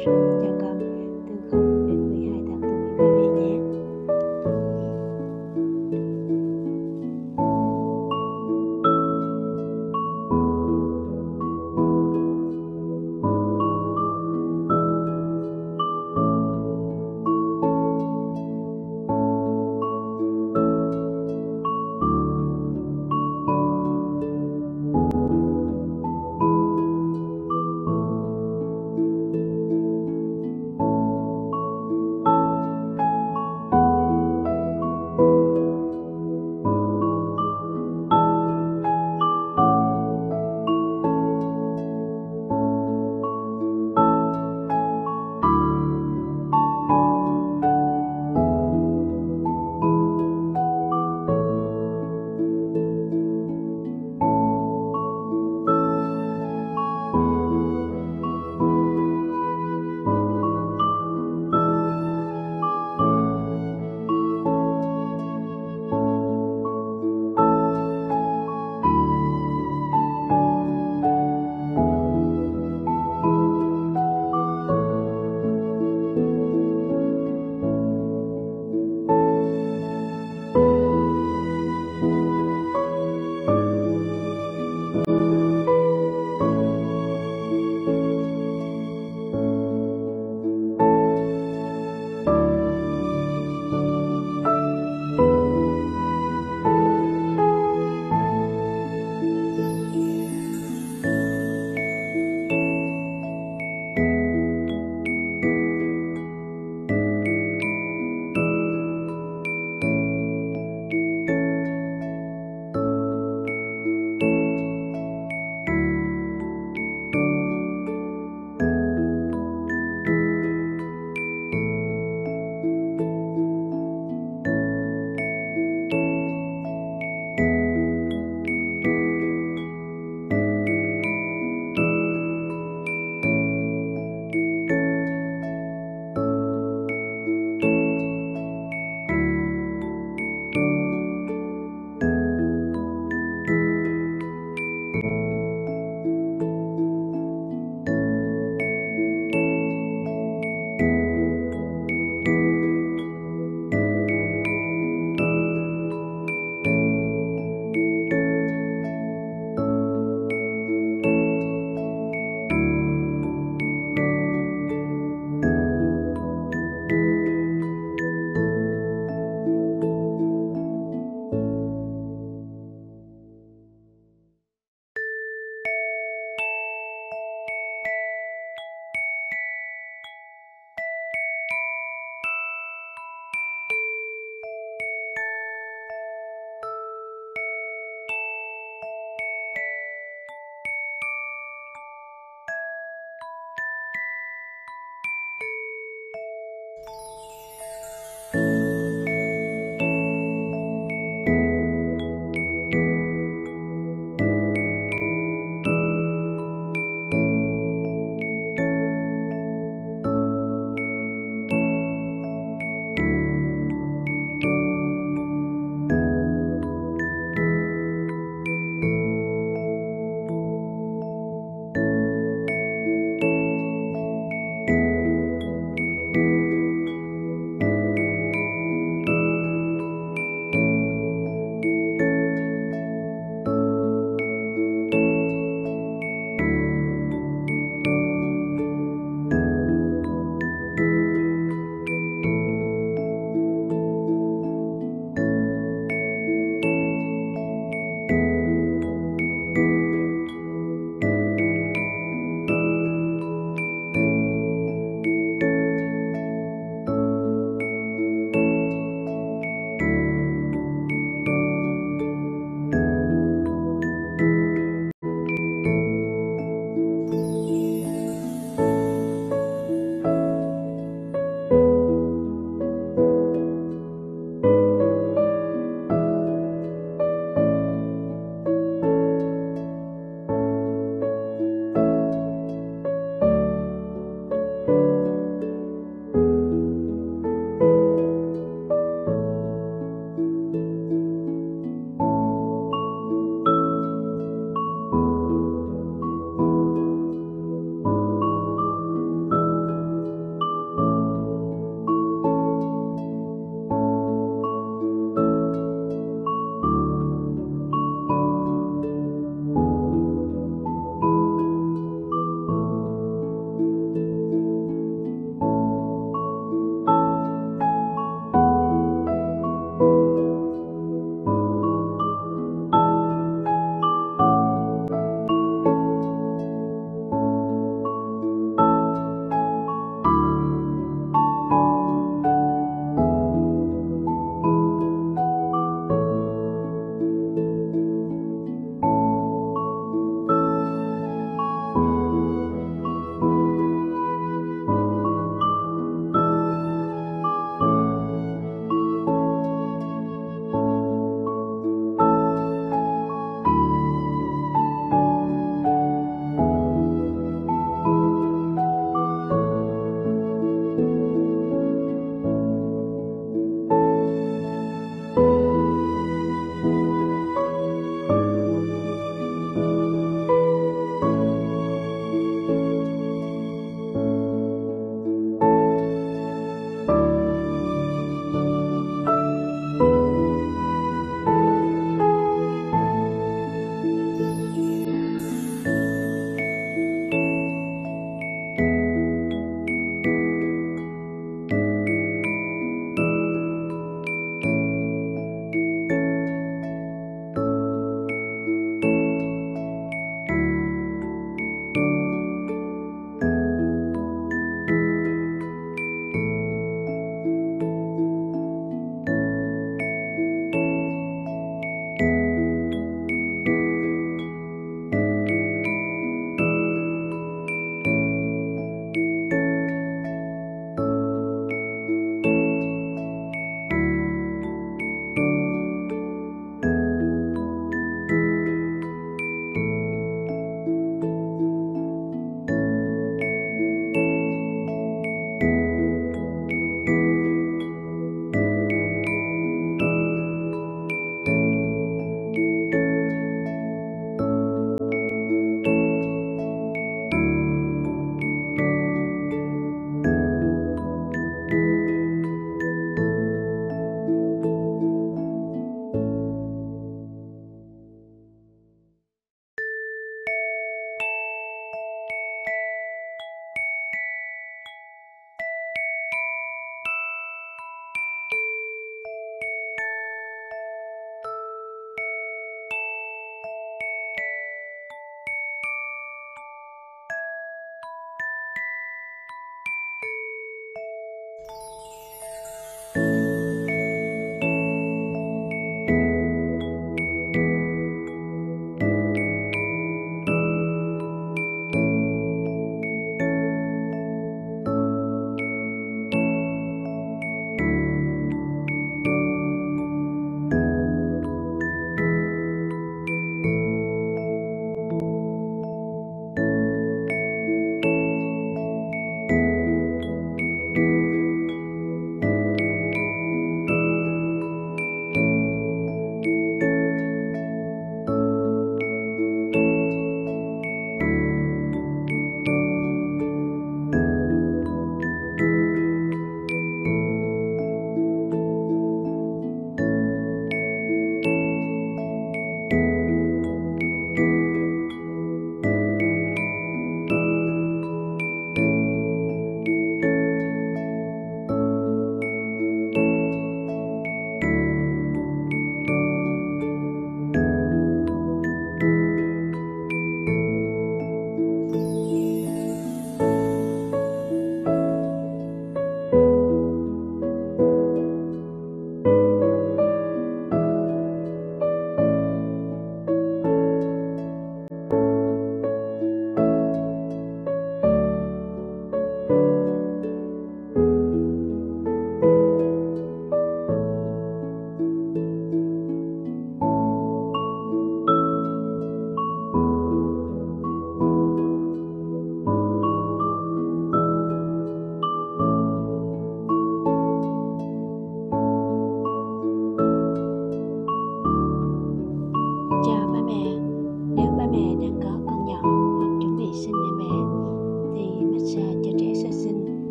option. Yeah.